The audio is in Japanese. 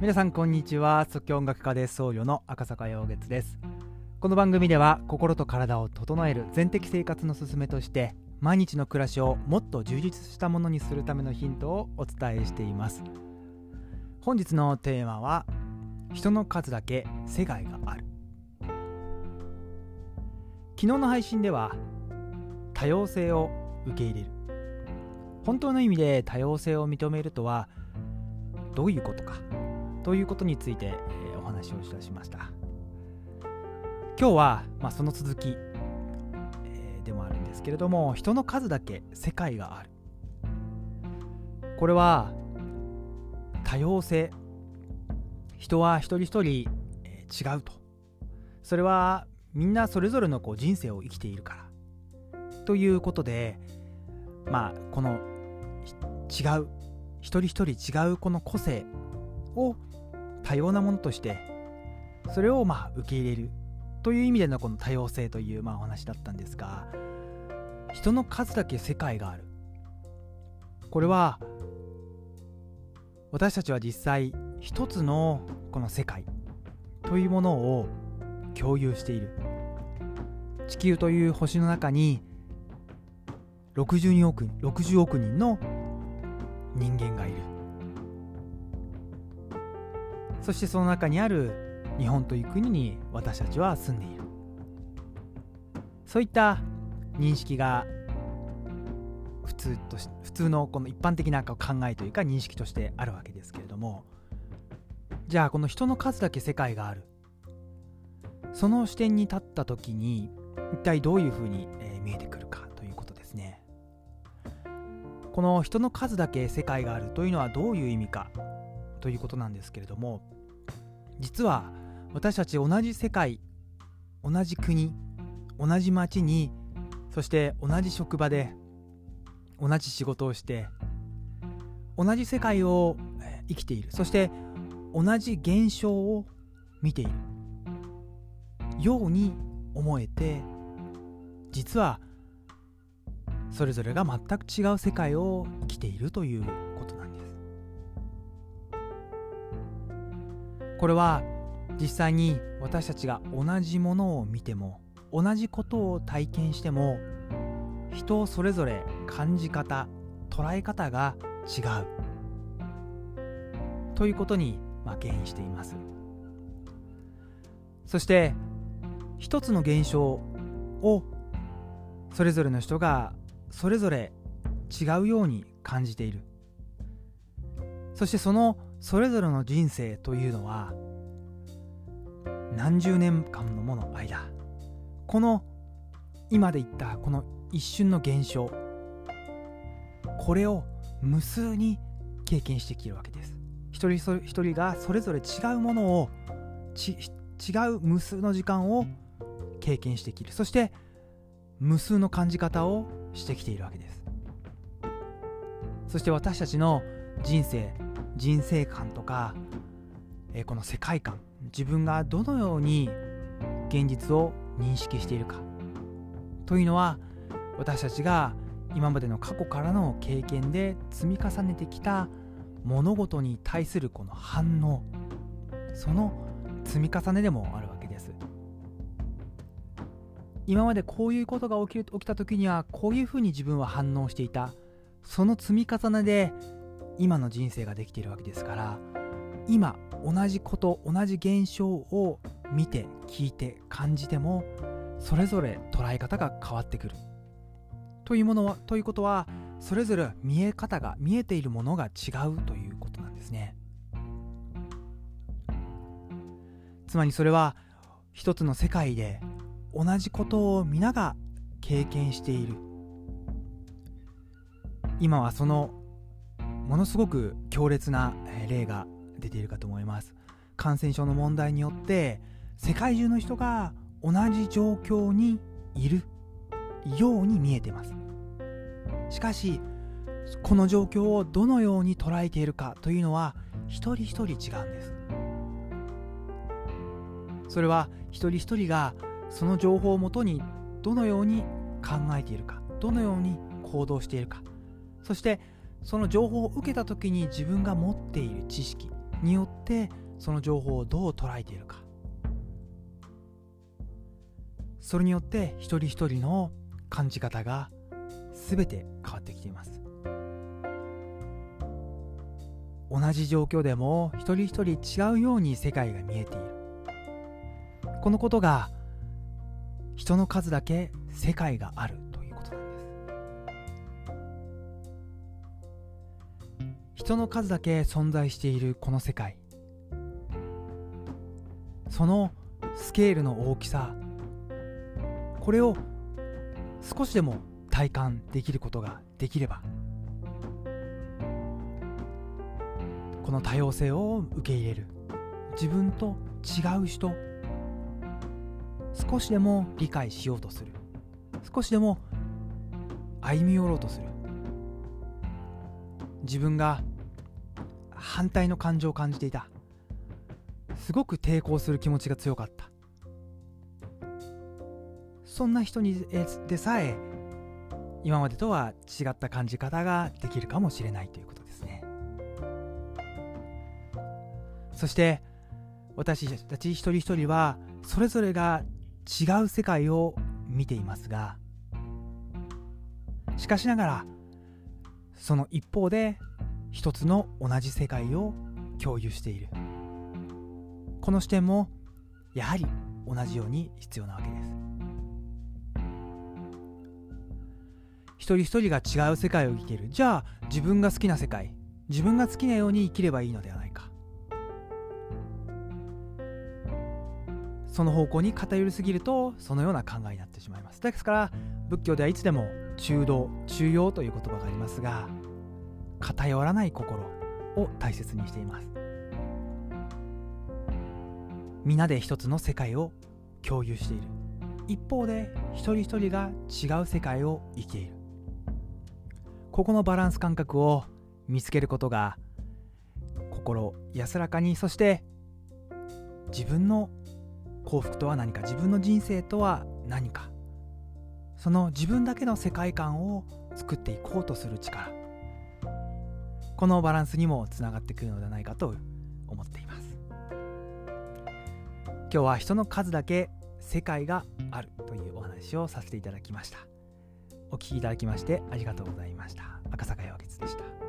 皆さんこんにちは。即興音楽家で僧侶の赤坂陽月です。この番組では心と体を整える全的生活のすすめとして毎日の暮らしをもっと充実したものにするためのヒントをお伝えしています。本日のテーマは人の数だけ世界がある。昨日の配信では多様性を受け入れる。本当の意味で多様性を認めるとはどういうことか。ということについて、え、お話をいたしました。今日は、まあ、その続き、え、でもあるんですけれども人の数だけ世界がある。これは多様性。人は一人一人、え、違うと。それはみんなそれぞれのこう人生を生きているから。ということでまあこの違う。一人一人違うこの個性を多様なものとしてそれをまあ受け入れるという意味でのこの多様性というまあお話だったんですが人の数だけ世界がある。これは私たちは実際一つのこの世界というものを共有している。地球という星の中に62億60億人の人間がいる。そしてその中にある日本という国に私たちは住んでいる。そういった認識が普通と普通のこの一般的な考えというか認識としてあるわけですけれどもじゃあこの人の数だけ世界がある。その視点に立った時に一体どういうふうに、え見えてくるかということですね。この人の数だけ世界があるというのはどういう意味かということなんですけれども実は私たち同じ世界同じ国同じ町にそして同じ職場で同じ仕事をして同じ世界を生きている。そして同じ現象を見ている。ように思えて実はそれぞれが全く違う世界を生きているというこれは実際に私たちが同じものを見ても同じことを体験しても人それぞれ感じ方捉え方が違う。ということに、まあ、原因しています。そして一つの現象をそれぞれの人がそれぞれ違うように感じている。そしてそのそれぞれの人生というのは何十年間のもの間この今で言ったこの一瞬の現象これを無数に経験してきてるわけです。一人一人がそれぞれ違うものを違う無数の時間を経験してきる。そして無数の感じ方をしてきているわけです。そして私たちの人生人生観とか、えこの世界観自分がどのように現実を認識しているか。というのは私たちが今までの過去からの経験で積み重ねてきた物事に対するこの反応その積み重ねでもあるわけです。今までこういうことが起きる起きた時にはこういうふうに自分は反応していた。その積み重ねで今の人生ができているわけですから今同じこと同じ現象を見て聞いて感じてもそれぞれ捉え方が変わってくる。というものはということはそれぞれ見え方が見えているものが違うということなんですね。つまりそれは一つの世界で同じことを皆が経験している。今はそのものすごく強烈な例が出ているかと思います。感染症の問題によって世界中の人が同じ状況にいるように見えてます。しかしこの状況をどのように捉えているかというのは一人一人違うんです。それは一人一人がその情報をもとにどのように考えているかどのように行動しているか。そしてその情報を受けた時に自分が持っている知識によってその情報をどう捉えているか。それによって一人一人の感じ方が全て変わってきています。同じ状況でも一人一人違うように世界が見えている。このことが人の数だけ世界がある。人の数だけ存在しているこの世界。そのスケールの大きさこれを少しでも体感できることができればこの多様性を受け入れる自分と違う人少しでも理解しようとする少しでも歩み寄ろうとする自分が反対の感情を感じていた。すごく抵抗する気持ちが強かった。そんな人にでさえ今までとは違った感じ方ができるかもしれないということですね。そして私たち一人一人はそれぞれが違う世界を見ていますがしかしながらその一方で一つの同じ世界を共有している。この視点もやはり同じように必要なわけです。一人一人が違う世界を生きてる。じゃあ自分が好きな世界自分が好きなように生きればいいのではないか。その方向に偏りすぎるとそのような考えになってしまいます。ですから仏教ではいつでも中道中庸という言葉がありますが偏らない心を大切にしています。皆で一つの世界を共有している。一方で一人一人が違う世界を生きている。ここのバランス感覚を見つけることが心安らかにそして自分の幸福とは何か自分の人生とは何かその自分だけの世界観を作っていこうとする力。このバランスにもつながってくるのではないかと思っています。今日は人の数だけ世界があるというお話をさせていただきました。お聴きいただきましてありがとうございました。赤坂陽月でした。